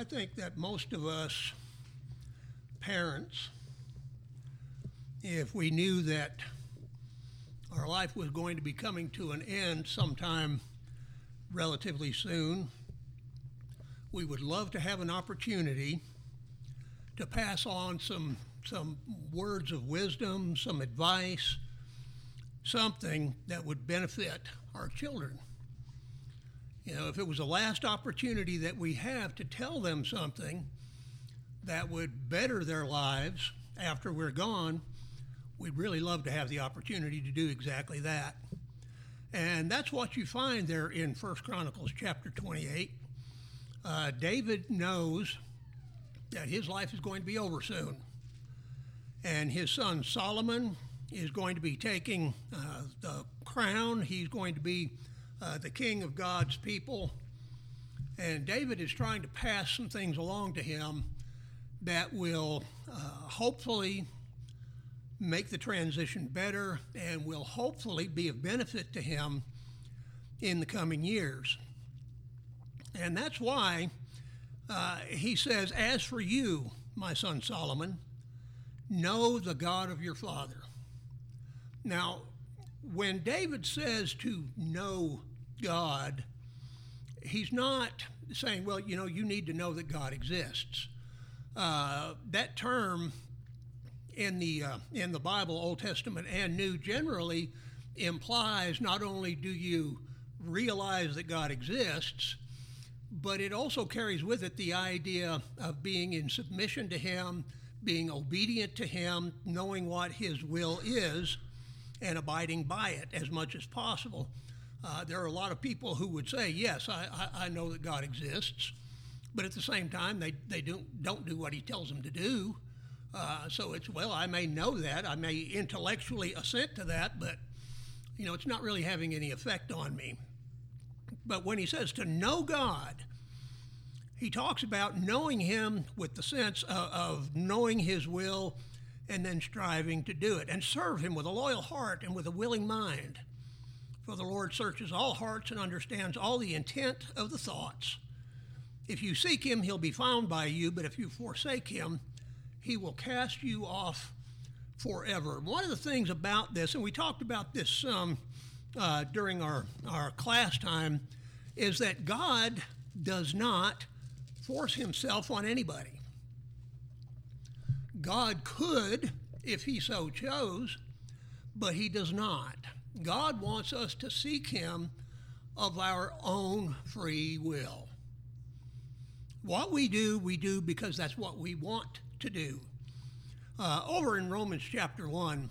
I think that most of us parents, if we knew that our life was going to be coming to an end sometime relatively soon, we would love to have an opportunity to pass on some some words of wisdom, some advice, something that would benefit our children. You know, if it was the last opportunity that we have to tell them something that would better their lives after we're gone, we'd really love to have the opportunity to do exactly that. And that's what you find there in 1 Chronicles chapter 28. Uh, David knows that his life is going to be over soon. And his son Solomon is going to be taking uh, the crown. He's going to be uh, the king of God's people. And David is trying to pass some things along to him that will uh, hopefully make the transition better and will hopefully be of benefit to him in the coming years. And that's why uh, he says, As for you, my son Solomon, know the God of your father. Now, when David says to know God, he's not saying, well, you know, you need to know that God exists. Uh, that term in the uh, in the Bible, Old Testament and New, generally implies not only do you realize that God exists, but it also carries with it the idea of being in submission to Him, being obedient to Him, knowing what His will is, and abiding by it as much as possible. Uh, there are a lot of people who would say, Yes, I, I, I know that God exists, but at the same time, they, they don't, don't do what He tells them to do. Uh, so it's, well, I may know that, I may intellectually assent to that, but, you know, it's not really having any effect on me. But when he says to know God, he talks about knowing Him with the sense of, of knowing His will and then striving to do it, and serve Him with a loyal heart and with a willing mind. For the Lord searches all hearts and understands all the intent of the thoughts. If you seek Him, He'll be found by you, but if you forsake Him, he will cast you off forever. One of the things about this, and we talked about this some uh, during our, our class time, is that God does not force himself on anybody. God could, if he so chose, but he does not. God wants us to seek him of our own free will. What we do, we do because that's what we want to do. Uh, over in Romans chapter 1,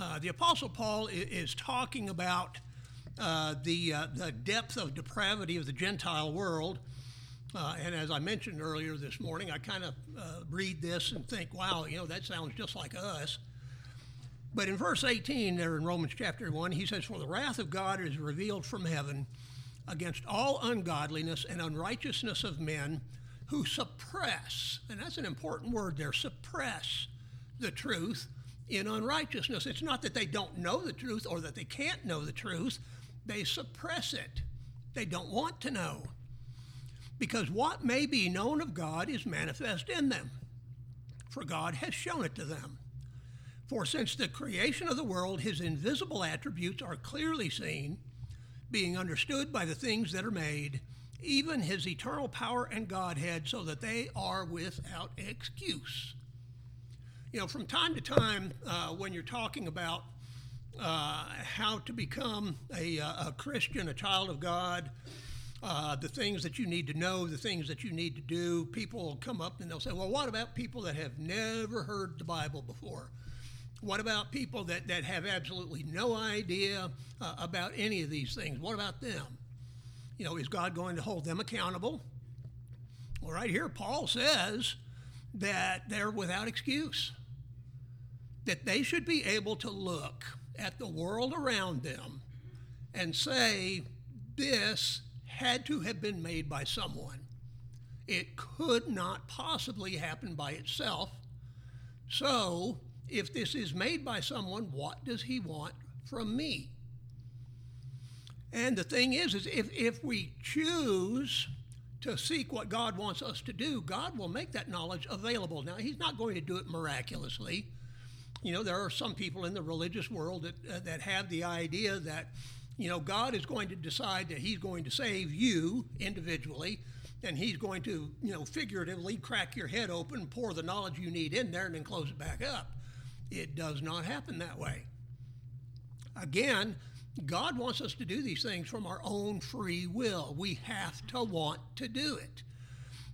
uh, the Apostle Paul is, is talking about uh, the, uh, the depth of depravity of the Gentile world. Uh, and as I mentioned earlier this morning, I kind of uh, read this and think, wow, you know, that sounds just like us. But in verse 18, there in Romans chapter 1, he says, For the wrath of God is revealed from heaven against all ungodliness and unrighteousness of men who suppress, and that's an important word there, suppress the truth in unrighteousness. It's not that they don't know the truth or that they can't know the truth, they suppress it. They don't want to know. Because what may be known of God is manifest in them, for God has shown it to them. For since the creation of the world, his invisible attributes are clearly seen, being understood by the things that are made even his eternal power and Godhead, so that they are without excuse. You know, from time to time, uh, when you're talking about uh, how to become a, a, Christian, a child of God, uh, the things that you need to know, the things that you need to do, people come up and they'll say, Well, what about people that have never heard the Bible before? What about people that, that have absolutely no idea uh, about any of these things? What about them? You know, is God going to hold them accountable? Well, right here, Paul says that they're without excuse, that they should be able to look at the world around them and say, this had to have been made by someone. It could not possibly happen by itself. So, if this is made by someone, what does he want from me? And the thing is, is if, if we choose to seek what God wants us to do, God will make that knowledge available. Now, He's not going to do it miraculously. You know, there are some people in the religious world that, uh, that have the idea that, you know, God is going to decide that He's going to save you individually, and He's going to, you know, figuratively crack your head open, pour the knowledge you need in there, and then close it back up. It does not happen that way. Again, God wants us to do these things from our own free will. We have to want to do it.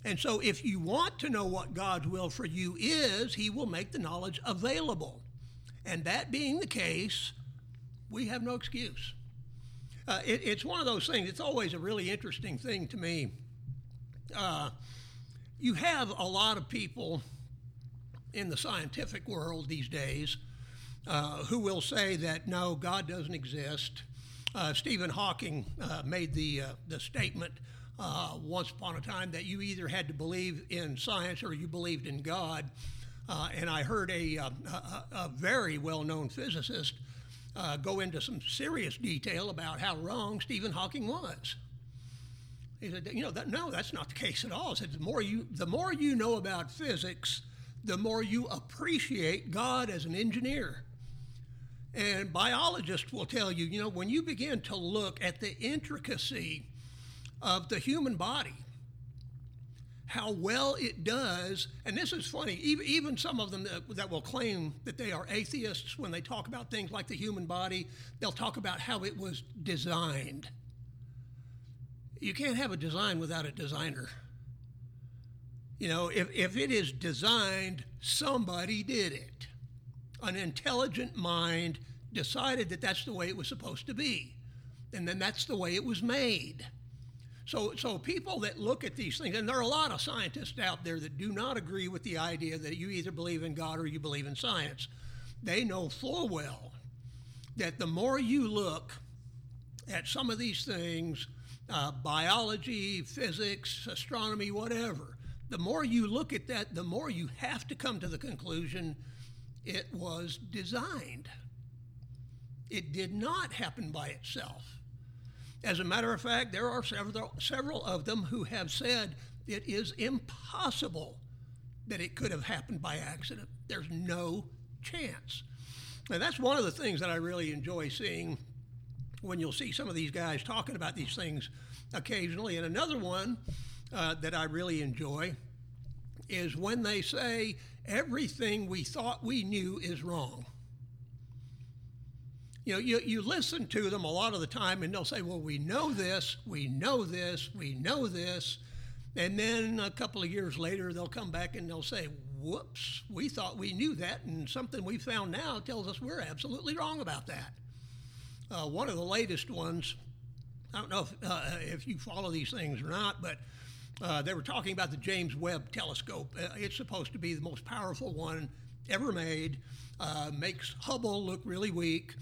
And so, if you want to know what God's will for you is, He will make the knowledge available. And that being the case, we have no excuse. Uh, it, it's one of those things, it's always a really interesting thing to me. Uh, you have a lot of people in the scientific world these days uh, who will say that no, God doesn't exist. Uh, Stephen Hawking uh, made the, uh, the statement uh, once upon a time that you either had to believe in science or you believed in God. Uh, and I heard a, a, a very well known physicist go into some serious detail about how wrong Stephen Hawking was. He said, you know, that, no, that's not the case at all. He said, the more you, the more you know about physics, the more you appreciate God as an engineer. And biologists will tell you, you know, when you begin to look at the intricacy of the human body, how well it does, and this is funny, even, even some of them that, that will claim that they are atheists, when they talk about things like the human body, they'll talk about how it was designed. You can't have a design without a designer. You know, if, if it is designed, somebody did it an intelligent mind decided that that's the way it was supposed to be. And then that's the way it was made. So, so people that look at these things, and there are a lot of scientists out there that do not agree with the idea that you either believe in God or you believe in science. They know full well that the more you look at some of these things, uh, biology, physics, astronomy, whatever, the more you look at that, the more you have to come to the conclusion it was designed. It did not happen by itself. As a matter of fact, there are several, several of them who have said it is impossible that it could have happened by accident. There's no chance. And that's one of the things that I really enjoy seeing when you'll see some of these guys talking about these things occasionally. And another one uh, that I really enjoy is when they say everything we thought we knew is wrong. You know, you, you listen to them a lot of the time and they'll say, well, we know this, we know this, we know this. And then a couple of years later, they'll come back and they'll say, whoops, we thought we knew that, and something we found now tells us we're absolutely wrong about that. Uh, one of the latest ones, I don't know if, uh, if you follow these things or not, but uh, they were talking about the James Webb telescope. Uh, it's supposed to be the most powerful one ever made, uh, makes Hubble look really weak.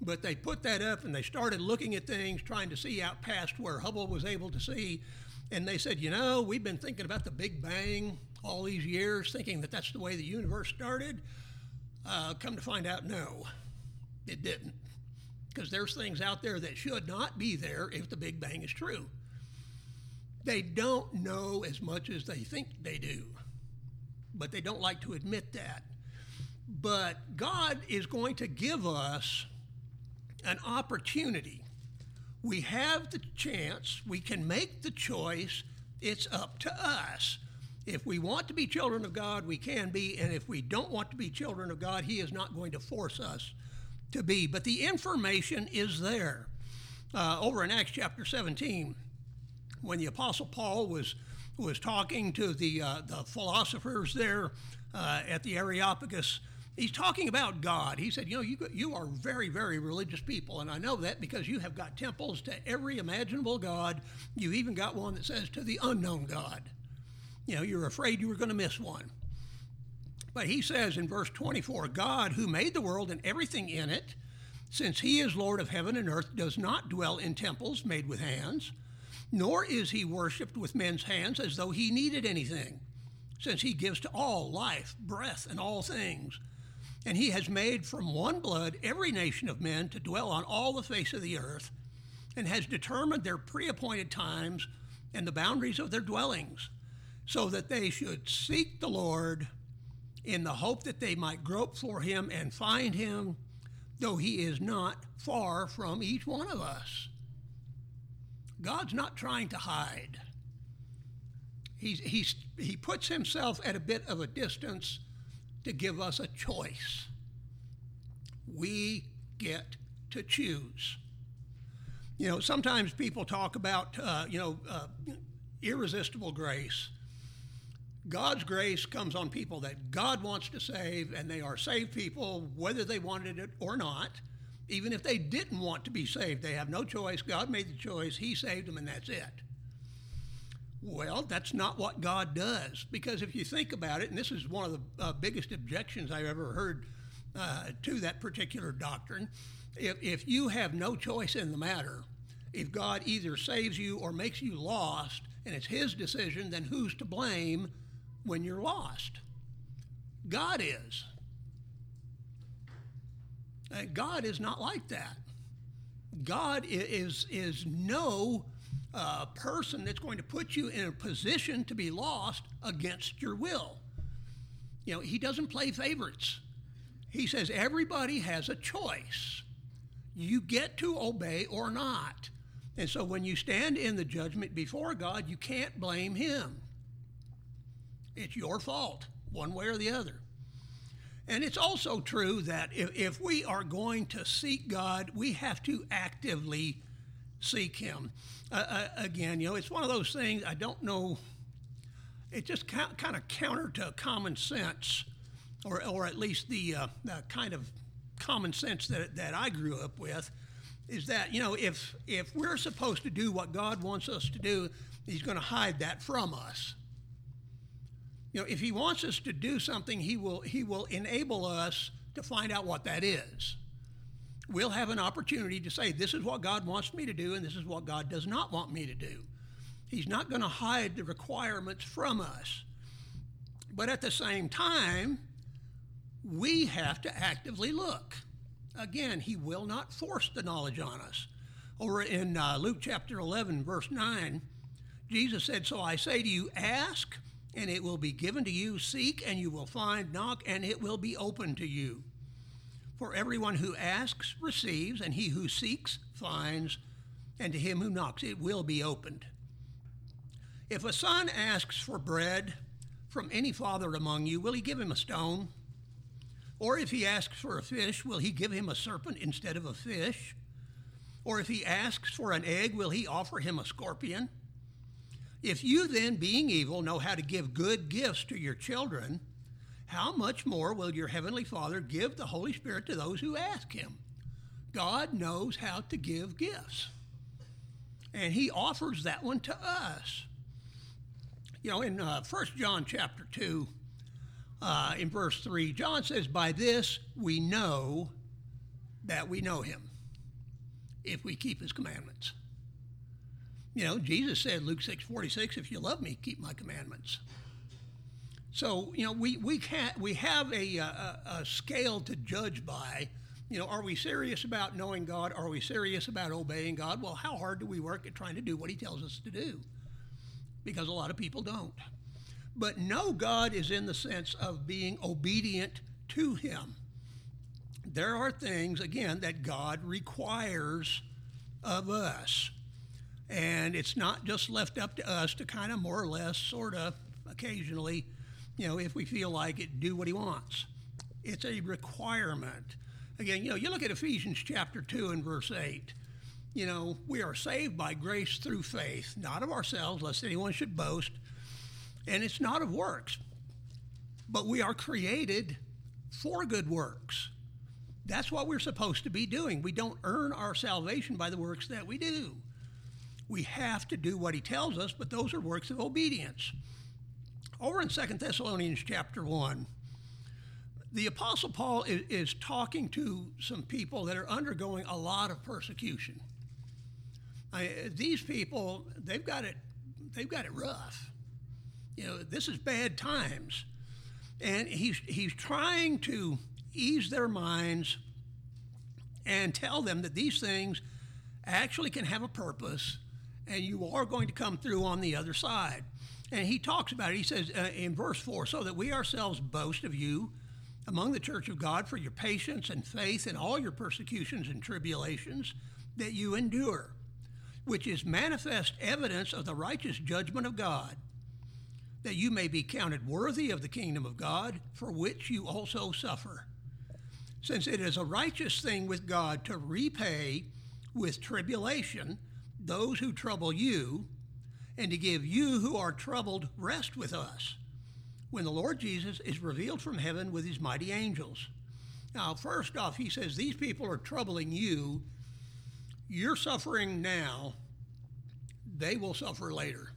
But they put that up and they started looking at things, trying to see out past where Hubble was able to see. And they said, you know, we've been thinking about the Big Bang all these years, thinking that that's the way the universe started. Uh, come to find out, no, it didn't. Because there's things out there that should not be there if the Big Bang is true. They don't know as much as they think they do, but they don't like to admit that. But God is going to give us an opportunity. We have the chance, we can make the choice. It's up to us. If we want to be children of God, we can be, and if we don't want to be children of God, He is not going to force us to be. But the information is there. Uh, over in Acts chapter 17, when the Apostle Paul was was talking to the uh, the philosophers there uh, at the Areopagus, he's talking about God. He said, you know, you you are very very religious people, and I know that because you have got temples to every imaginable God. You've even got one that says to the unknown God. You know, you're afraid you were going to miss one. But he says in verse 24, God who made the world and everything in it, since he is Lord of heaven and earth, does not dwell in temples made with hands nor is he worshiped with men's hands as though he needed anything, since he gives to all life, breath, and all things. And he has made from one blood every nation of men to dwell on all the face of the earth, and has determined their pre appointed times and the boundaries of their dwellings, so that they should seek the Lord in the hope that they might grope for him and find him, though he is not far from each one of us. God's not trying to hide. He's, he's, he puts himself at a bit of a distance to give us a choice. We get to choose. You know, sometimes people talk about, uh, you know, uh, irresistible grace. God's grace comes on people that God wants to save, and they are saved people, whether they wanted it or not. Even if they didn't want to be saved, they have no choice. God made the choice, He saved them, and that's it. Well, that's not what God does. Because if you think about it, and this is one of the uh, biggest objections I've ever heard uh, to that particular doctrine, if, if you have no choice in the matter, if God either saves you or makes you lost, and it's His decision, then who's to blame when you're lost? God is. Uh, God is not like that. God is, is no uh, person that's going to put you in a position to be lost against your will. You know, He doesn't play favorites. He says everybody has a choice. You get to obey or not. And so when you stand in the judgment before God, you can't blame Him. It's your fault, one way or the other. And it's also true that if, if we are going to seek God, we have to actively seek Him. Uh, uh, again, you know, it's one of those things, I don't know, it's just kind of counter to common sense, or, or at least the, uh, the kind of common sense that, that I grew up with, is that, you know, if, if we're supposed to do what God wants us to do, He's going to hide that from us. You know, if he wants us to do something, he will, he will enable us to find out what that is. We'll have an opportunity to say, this is what God wants me to do, and this is what God does not want me to do. He's not going to hide the requirements from us. But at the same time, we have to actively look. Again, he will not force the knowledge on us. Over in uh, Luke chapter 11, verse 9, Jesus said, So I say to you, ask, and it will be given to you. Seek, and you will find. Knock, and it will be open to you. For everyone who asks receives, and he who seeks finds, and to him who knocks it will be opened. If a son asks for bread from any father among you, will he give him a stone? Or if he asks for a fish, will he give him a serpent instead of a fish? Or if he asks for an egg, will he offer him a scorpion? If you then, being evil, know how to give good gifts to your children, how much more will your heavenly Father give the Holy Spirit to those who ask him? God knows how to give gifts. And he offers that one to us. You know, in uh, 1 John chapter 2, uh, in verse 3, John says, By this we know that we know him, if we keep his commandments. You know, Jesus said, Luke 6 46, if you love me, keep my commandments. So, you know, we, we, can't, we have a, a, a scale to judge by. You know, are we serious about knowing God? Are we serious about obeying God? Well, how hard do we work at trying to do what He tells us to do? Because a lot of people don't. But know God is in the sense of being obedient to Him. There are things, again, that God requires of us. And it's not just left up to us to kind of more or less, sort of, occasionally, you know, if we feel like it, do what he wants. It's a requirement. Again, you know, you look at Ephesians chapter 2 and verse 8. You know, we are saved by grace through faith, not of ourselves, lest anyone should boast. And it's not of works, but we are created for good works. That's what we're supposed to be doing. We don't earn our salvation by the works that we do. We have to do what he tells us, but those are works of obedience. Over in 2 Thessalonians chapter 1, the Apostle Paul is, is, talking to some people that are undergoing a lot of persecution. I, these people, they've got it, they've got it rough. You know, this is bad times, and he's he's trying to ease their minds and tell them that these things actually can have a purpose and you are going to come through on the other side. And he talks about it. He says uh, in verse 4 so that we ourselves boast of you among the church of God for your patience and faith in all your persecutions and tribulations that you endure, which is manifest evidence of the righteous judgment of God, that you may be counted worthy of the kingdom of God, for which you also suffer. Since it is a righteous thing with God to repay with tribulation those who trouble you, and to give you who are troubled rest with us when the Lord Jesus is revealed from heaven with his mighty angels. Now, first off, he says, These people are troubling you. You're suffering now, they will suffer later.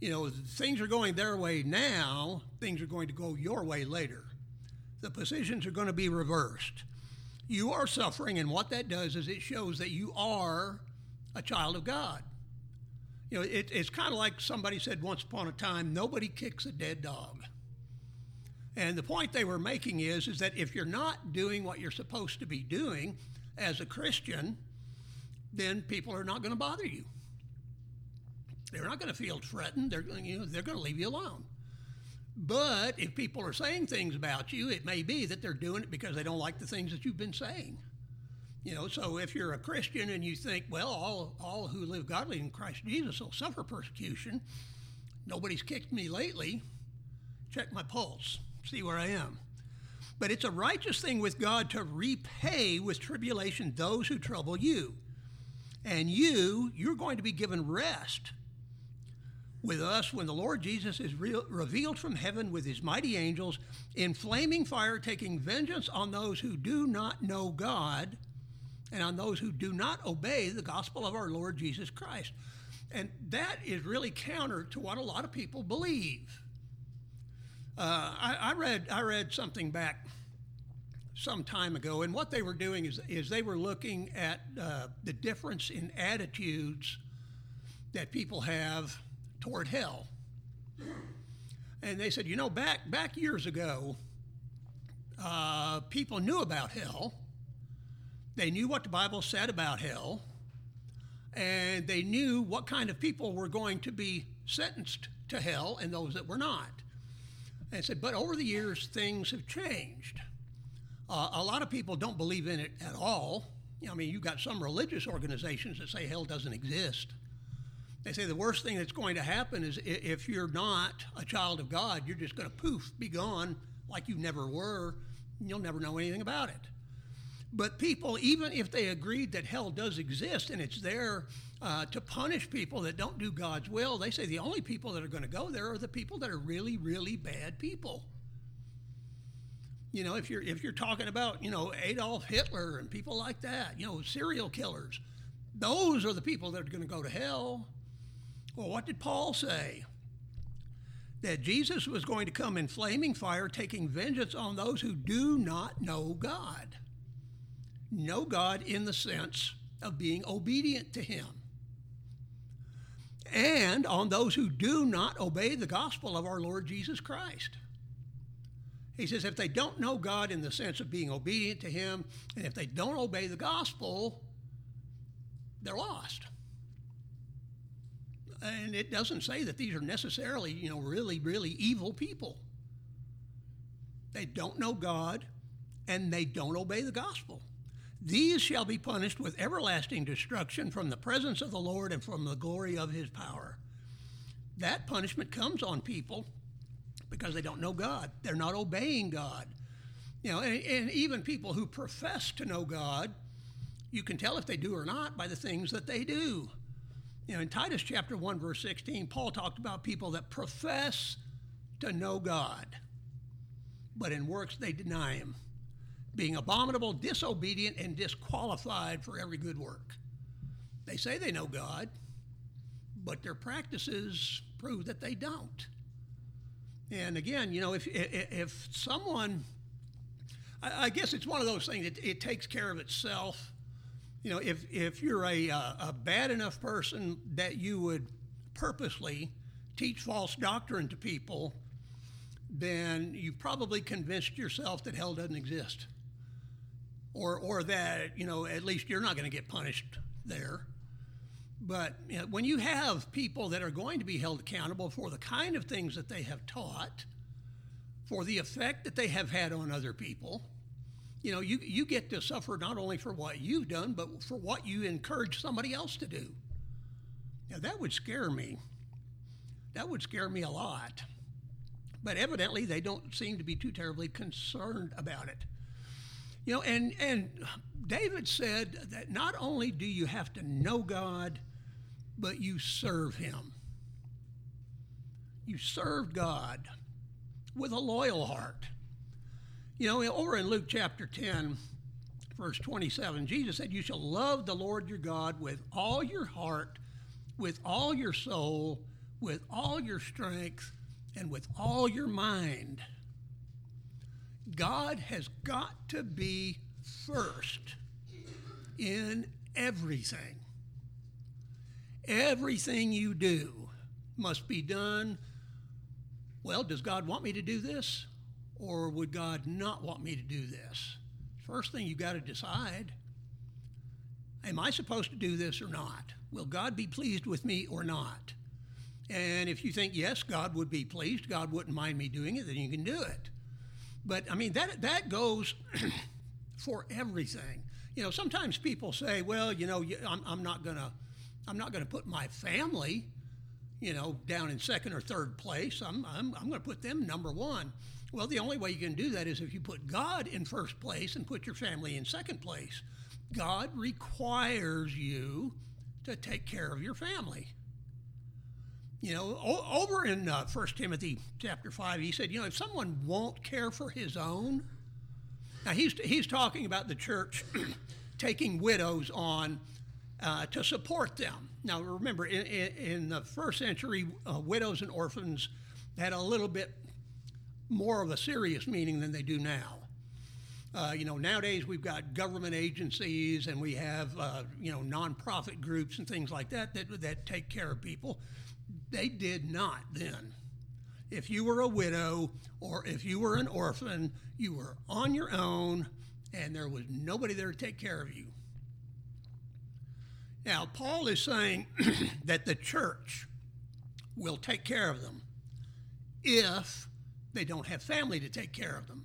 You know, things are going their way now, things are going to go your way later. The positions are going to be reversed. You are suffering, and what that does is it shows that you are a child of God. You know, it, it's kind of like somebody said once upon a time nobody kicks a dead dog. And the point they were making is, is that if you're not doing what you're supposed to be doing as a Christian, then people are not going to bother you. They're not going to feel threatened. They're, you know, they're going to leave you alone. But if people are saying things about you, it may be that they're doing it because they don't like the things that you've been saying. You know, so if you're a Christian and you think, well, all, all who live godly in Christ Jesus will suffer persecution, nobody's kicked me lately, check my pulse, see where I am. But it's a righteous thing with God to repay with tribulation those who trouble you. And you, you're going to be given rest with us when the Lord Jesus is re- revealed from heaven with his mighty angels in flaming fire, taking vengeance on those who do not know God and on those who do not obey the gospel of our Lord Jesus Christ. And that is really counter to what a lot of people believe. Uh, I, I, read I read something back some time ago, and what they were doing is, is they were looking at uh, the difference in attitudes that people have toward hell. And they said, you know, back back years ago, uh, people knew about hell, they knew what the Bible said about hell, and they knew what kind of people were going to be sentenced to hell and those that were not. And said, but over the years, things have changed. Uh, a lot of people don't believe in it at all. I mean, you've got some religious organizations that say hell doesn't exist. They say the worst thing that's going to happen is if you're not a child of God, you're just going to poof, be gone like you never were. You'll never know anything about it. But people, even if they agreed that hell does exist and it's there uh, to punish people that don't do God's will, they say the only people that are going to go there are the people that are really, really bad people. You know, if you're if you're talking about you know Adolf Hitler and people like that, you know, serial killers, those are the people that are going to go to hell. Well, what did Paul say? That Jesus was going to come in flaming fire, taking vengeance on those who do not know God know God in the sense of being obedient to Him. And on those who do not obey the gospel of our Lord Jesus Christ. He says, if they don't know God in the sense of being obedient to Him, and if they don't obey the gospel, they're lost. And it doesn't say that these are necessarily, you know, really, really evil people. They don't know God and they don't obey the gospel. These shall be punished with everlasting destruction from the presence of the Lord and from the glory of his power. That punishment comes on people because they don't know God. They're not obeying God. You know, and, and even people who profess to know God, you can tell if they do or not by the things that they do. You know, in Titus chapter 1, verse 16, Paul talked about people that profess to know God, but in works they deny him being abominable, disobedient, and disqualified for every good work. They say they know God, but their practices prove that they don't. And again, you know, if, if someone, I guess it's one of those things, it, it takes care of itself. You know, if, if you're a, uh, a bad enough person that you would purposely teach false doctrine to people, then you've probably convinced yourself that hell doesn't exist or or that you know at least you're not going to get punished there. But you know, when you have people that are going to be held accountable for the kind of things that they have taught, for the effect that they have had on other people, you know, you, you get to suffer not only for what you've done, but for what you encourage somebody else to do. Now, that would scare me. That would scare me a lot. But evidently, they don't seem to be too terribly concerned about it. You know, and, and David said that not only do you have to know God, but you serve Him. You serve God with a loyal heart. You know, over in Luke chapter 10, verse 27, Jesus said, You shall love the Lord your God with all your heart, with all your soul, with all your strength, and with all your mind. God has got to be first in everything. Everything you do must be done. Well, does God want me to do this? Or would God not want me to do this? First thing you've got to decide am I supposed to do this or not? Will God be pleased with me or not? And if you think, yes, God would be pleased, God wouldn't mind me doing it, then you can do it. But I mean, that, that goes for everything. You know, sometimes people say, well, you know, I'm, I'm not to. I'm not to put my family, you know, down in second or third place. I'm, I'm, I'm to put them number one. Well, the only way you can do that is if you put God in first place and put your family in second place. God requires you to take care of your family. You know, o- over in uh, 1 Timothy chapter 5, he said, you know, if someone won't care for his own, now he's, he's talking about the church taking widows on uh, to support them. Now, remember, in, in, in the first century, uh, widows and orphans had a little bit more of a serious meaning than they do now. Uh, you know, nowadays we've got government agencies and we have, uh, you know, nonprofit groups and things like that, that that take care of people. They did not then. If you were a widow or if you were an orphan, you were on your own and there was nobody there to take care of you. Now, Paul is saying that the church will take care of them if they don't have family to take care of them.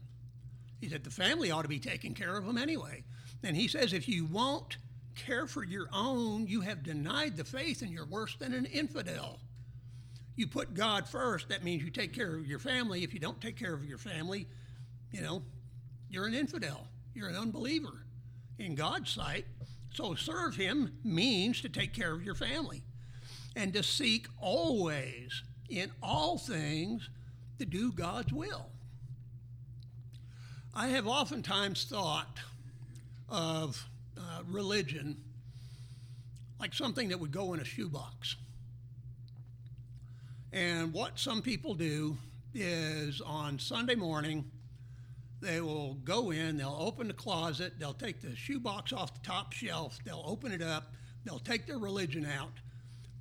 He said the family ought to be taking care of them anyway. And he says if you won't care for your own, you have denied the faith and you're worse than an infidel. You put God first, that means you take care of your family. If you don't take care of your family, you know, you're an infidel. You're an unbeliever in God's sight. So serve him means to take care of your family and to seek always in all things to do God's will. I have oftentimes thought of uh, religion like something that would go in a shoebox. And what some people do is on Sunday morning, they will go in, they'll open the closet, they'll take the shoebox off the top shelf, they'll open it up, they'll take their religion out,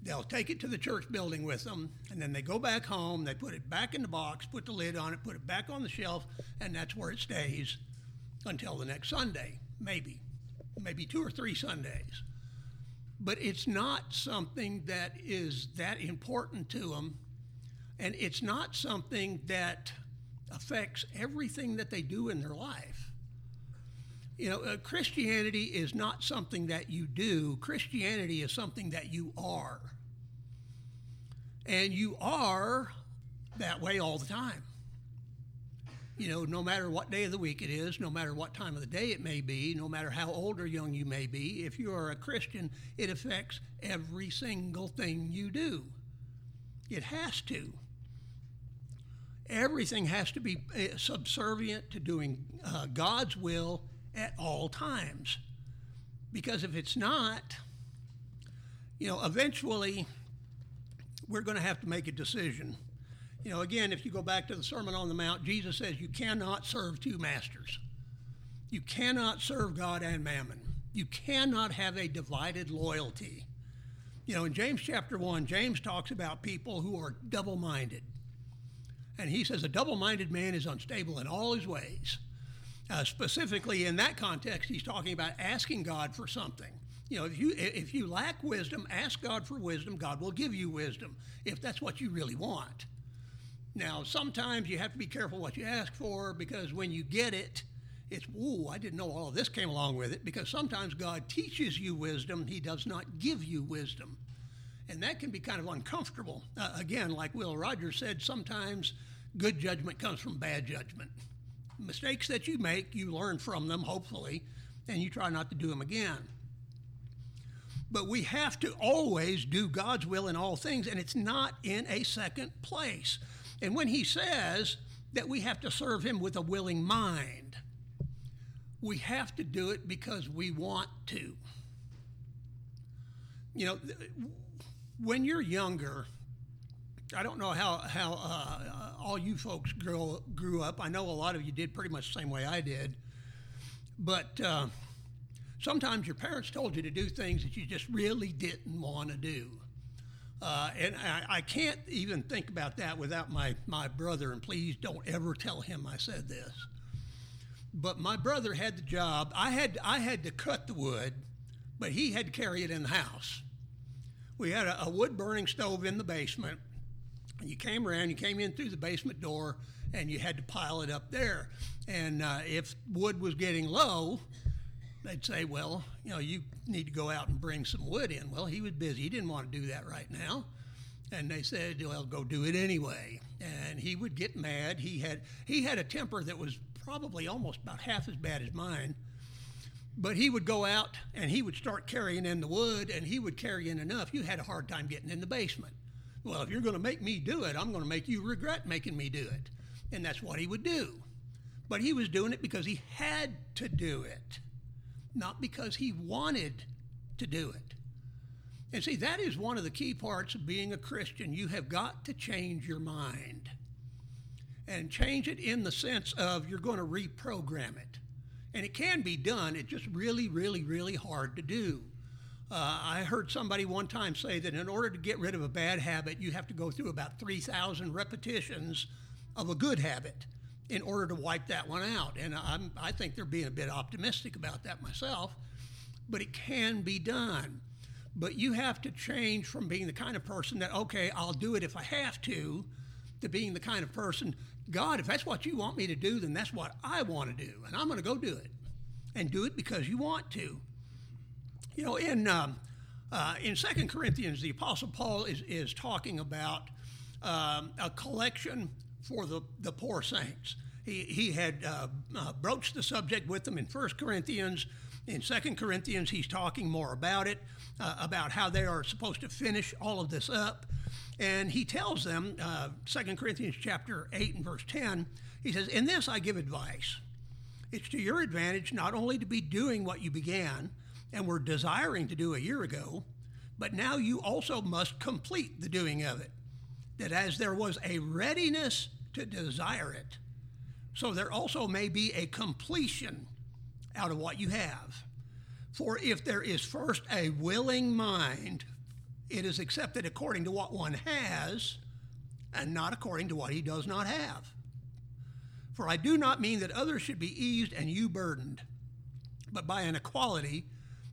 they'll take it to the church building with them, and then they go back home, they put it back in the box, put the lid on it, put it back on the shelf, and that's where it stays until the next Sunday, maybe, maybe two or three Sundays. But it's not something that is that important to them, and it's not something that affects everything that they do in their life. You know, uh, Christianity is not something that you do, Christianity is something that you are. And you are that way all the time. You know, no matter what day of the week it is, no matter what time of the day it may be, no matter how old or young you may be, if you are a Christian, it affects every single thing you do. It has to everything has to be eh, subservient to doing uh, God's will at all times. Because if it's not, you know, eventually we're going to have to make a decision. You know, again, if you go back to the Sermon on the Mount, Jesus says you cannot serve two masters. You cannot serve God and mammon. You cannot have a divided loyalty. You know, in James chapter 1, James talks about people who are double minded. And he says a double minded man is unstable in all his ways. Uh, specifically, in that context, he's talking about asking God for something. You know, if you if you lack wisdom, ask God for wisdom. God will give you wisdom if that's what you really want. Now, sometimes you have to be careful what you ask for because when you get it, it's, ooh, I didn't know all of this came along with it because sometimes God teaches you wisdom, He does not give you wisdom. And that can be kind of uncomfortable. Uh, again, like Will Rogers said, sometimes good judgment comes from bad judgment. Mistakes that you make, you learn from them, hopefully, and you try not to do them again. But we have to always do God's will in all things, and it's not in a second place. And when he says that we have to serve him with a willing mind, we have to do it because we want to. You know, when you're younger, I don't know how, how uh, all you folks grew, grew up. I know a lot of you did pretty much the same way I did. But uh, sometimes your parents told you to do things that you just really didn't want to do. Uh, and I, I, can't even think about that without my, my brother, and please don't ever tell him I said this. But my brother had the job. I had, I had to cut the wood, but he had to carry it in the house. We had a, a wood burning stove in the basement. You came around, you came in through the basement door, and you had to pile it up there. And uh, if wood was getting low, they'd say, well, you know, you need to go out and bring some wood in. Well, he was busy. He didn't want to do that right now. And they said, well, go do it anyway. And he would get mad. He had, he had a temper that was probably almost about half as bad as mine. But he would go out and he would start carrying in the wood and he would carry in enough. You had a hard time getting in the basement. Well, if you're going to make me do it, I'm going to make you regret making me do it. And that's what he would do. But he was doing it because he had to do it not because he wanted to do it. And see, that is one of the key parts of being a Christian. You have got to change your mind and change it in the sense of you're going to reprogram it. And it can be done, it's just really, really, really hard to do. Uh, I heard somebody one time say that in order to get rid of a bad habit, you have to go through about 3,000 repetitions of a good habit in order to wipe that one out. And I'm, I think they're being a bit optimistic about that myself, but it can be done. But you have to change from being the kind of person that, okay, I'll do it if I have to, to being the kind of person, God, if that's what you want me to do, then that's what I want to do. And I'm going to go do it. And do it because you want to. You know, in, um, uh, in Second Corinthians, the Apostle Paul is, is talking about um, a collection for the, the poor saints. He, he had uh, uh, broached the subject with them in First Corinthians. In Second Corinthians, he's talking more about it, uh, about how they are supposed to finish all of this up. And he tells them, uh, 2 Corinthians chapter 8 and verse 10, he says, In this I give advice. It's to your advantage not only to be doing what you began and were desiring to do a year ago, but now you also must complete the doing of it. That as there was a readiness to desire it, so there also may be a completion out of what you have. For if there is first a willing mind, it is accepted according to what one has and not according to what he does not have. For I do not mean that others should be eased and you burdened, but by an equality,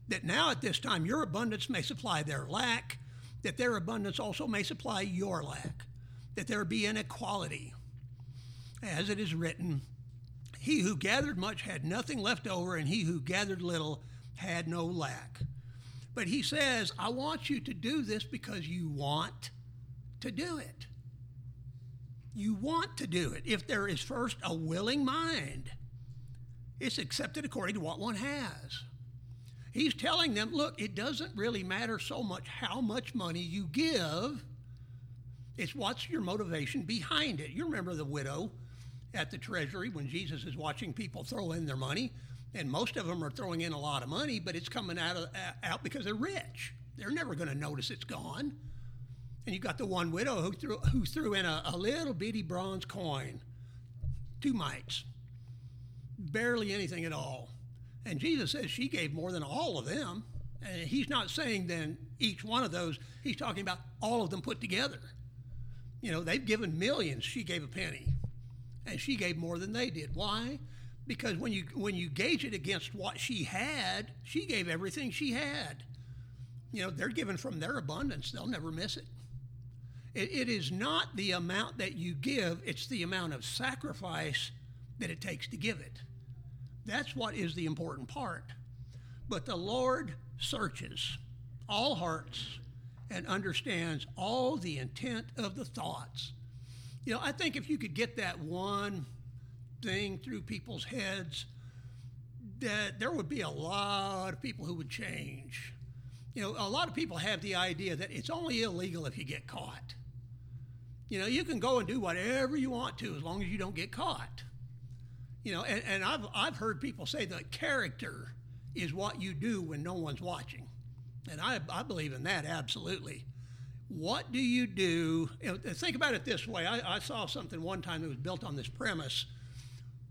that now at this time your abundance may supply their lack, that their abundance also may supply your lack, that there be an equality as it is written, He who gathered much had nothing left over, and he who gathered little had no lack. But he says, I want you to do this because you want to do it. You want to do it. If there is first a willing mind, it's accepted according to what one has. He's telling them, look, it doesn't really matter so much how much money you give, it's what's your motivation behind it. You remember the widow at the treasury when Jesus is watching people throw in their money, and most of them are throwing in a lot of money, but it's coming out of, out because they're rich. They're never going to notice it's gone. And you got the one widow who threw who threw in a, a little bitty bronze coin, two mites, barely anything at all. And Jesus says she gave more than all of them. And he's not saying then each one of those, he's talking about all of them put together. You know, they've given millions, she gave a penny and she gave more than they did. Why? Because when you when you gauge it against what she had, she gave everything she had. you know, they're given from their abundance, they'll never miss it. it. It is not the amount that you give, it's the amount of sacrifice that it takes to give it. That's what is the important part. But the Lord searches all hearts and understands all the intent of the thoughts. You know, I think if you could get that one thing through people's heads, that there would be a lot of people who would change. You know, a lot of people have the idea that it's only illegal if you get caught. You know, you can go and do whatever you want to as long as you don't get caught. You know, and, and I've, I've heard people say that character is what you do when no one's watching. And I, I believe in that absolutely. What do you do? You know, think about it this way I, I saw something one time that was built on this premise.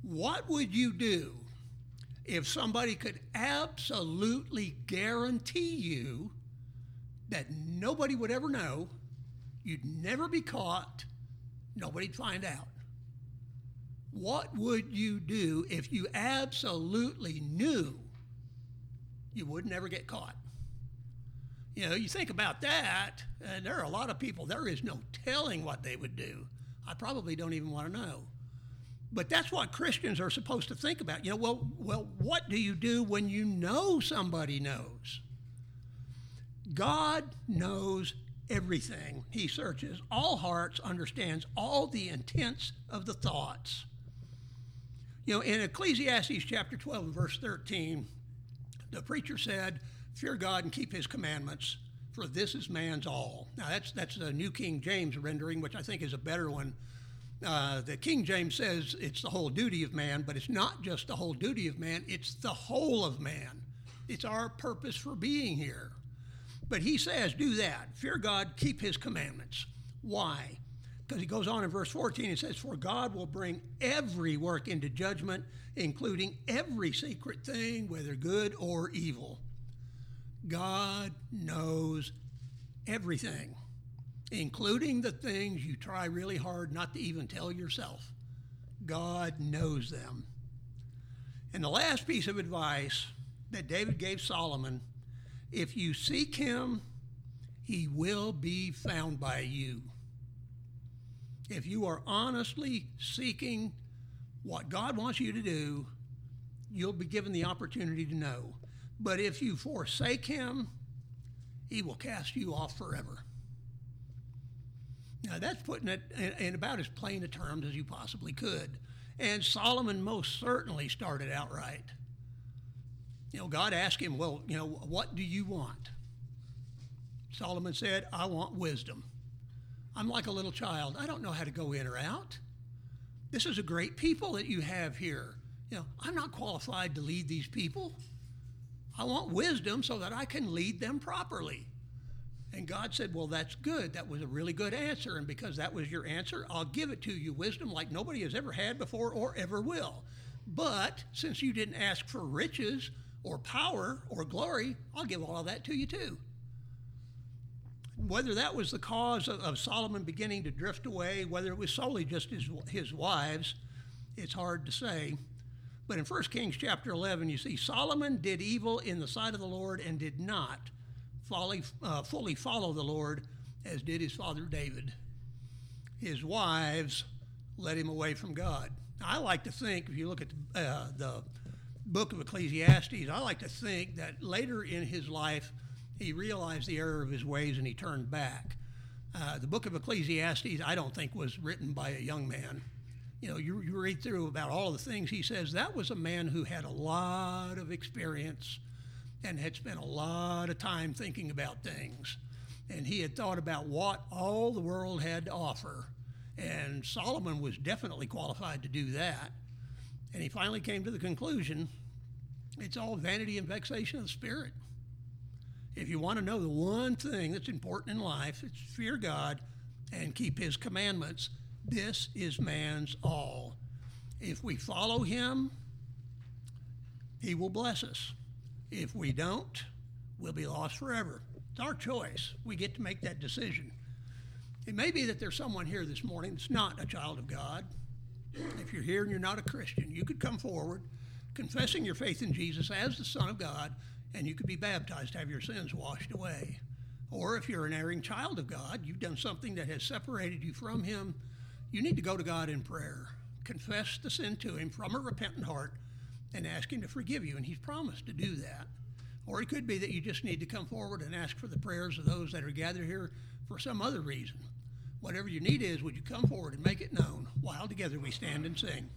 What would you do if somebody could absolutely guarantee you that nobody would ever know, you'd never be caught, nobody'd find out? What would you do if you absolutely knew you would never get caught? You know, you think about that, and there are a lot of people, there is no telling what they would do. I probably don't even want to know. But that's what Christians are supposed to think about. You know, well, well, what do you do when you know somebody knows? God knows everything. He searches all hearts, understands all the intents of the thoughts. You know, in Ecclesiastes chapter 12 and verse 13, the preacher said, Fear God and keep his commandments, for this is man's all. Now, that's, that's the New King James rendering, which I think is a better one. Uh, the King James says it's the whole duty of man, but it's not just the whole duty of man, it's the whole of man. It's our purpose for being here. But he says, do that. Fear God, keep his commandments. Why? Because he goes on in verse 14 and says, For God will bring every work into judgment, including every secret thing, whether good or evil. God knows everything, including the things you try really hard not to even tell yourself. God knows them. And the last piece of advice that David gave Solomon if you seek him, he will be found by you. If you are honestly seeking what God wants you to do, you'll be given the opportunity to know. But if you forsake him, he will cast you off forever. Now, that's putting it in, about as plain a terms as you possibly could. And Solomon most certainly started out right. You know, God asked him, Well, you know, what do you want? Solomon said, I want wisdom. I'm like a little child. I don't know how to go in or out. This is a great people that you have here. You know, I'm not qualified to lead these people. I want wisdom so that I can lead them properly. And God said, Well, that's good. That was a really good answer. And because that was your answer, I'll give it to you wisdom like nobody has ever had before or ever will. But since you didn't ask for riches or power or glory, I'll give all of that to you too. Whether that was the cause of, Solomon beginning to drift away, whether it was solely just his, his wives, it's hard to say. But in 1 Kings chapter 11, you see Solomon did evil in the sight of the Lord and did not fully, uh, fully follow the Lord as did his father David. His wives led him away from God. I like to think, if you look at the, uh, the book of Ecclesiastes, I like to think that later in his life, he realized the error of his ways and he turned back. Uh, the book of Ecclesiastes, I don't think, was written by a young man you know, you, you read through about all the things he says. That was a man who had a lot of experience and had spent a lot of time thinking about things. And he had thought about what all the world had to offer. And Solomon was definitely qualified to do that. And he finally came to the conclusion it's all vanity and vexation of spirit. If you want to know the one thing that's important in life, it's fear God and keep his commandments. This is man's all. If we follow him, he will bless us. If we don't, we'll be lost forever. It's our choice. We get to make that decision. It may be that there's someone here this morning that's not a child of God. If you're here and you're not a Christian, you could come forward confessing your faith in Jesus as the Son of God and you could be baptized, have your sins washed away. Or if you're an erring child of God, you've done something that has separated you from Him, you need to go to God in prayer. Confess the sin to Him from a repentant heart and ask Him to forgive you, and He's promised to do that. Or it could be that you just need to come forward and ask for the prayers of those that are gathered here for some other reason. Whatever your need is, would you come forward and make it known while together we stand and sing?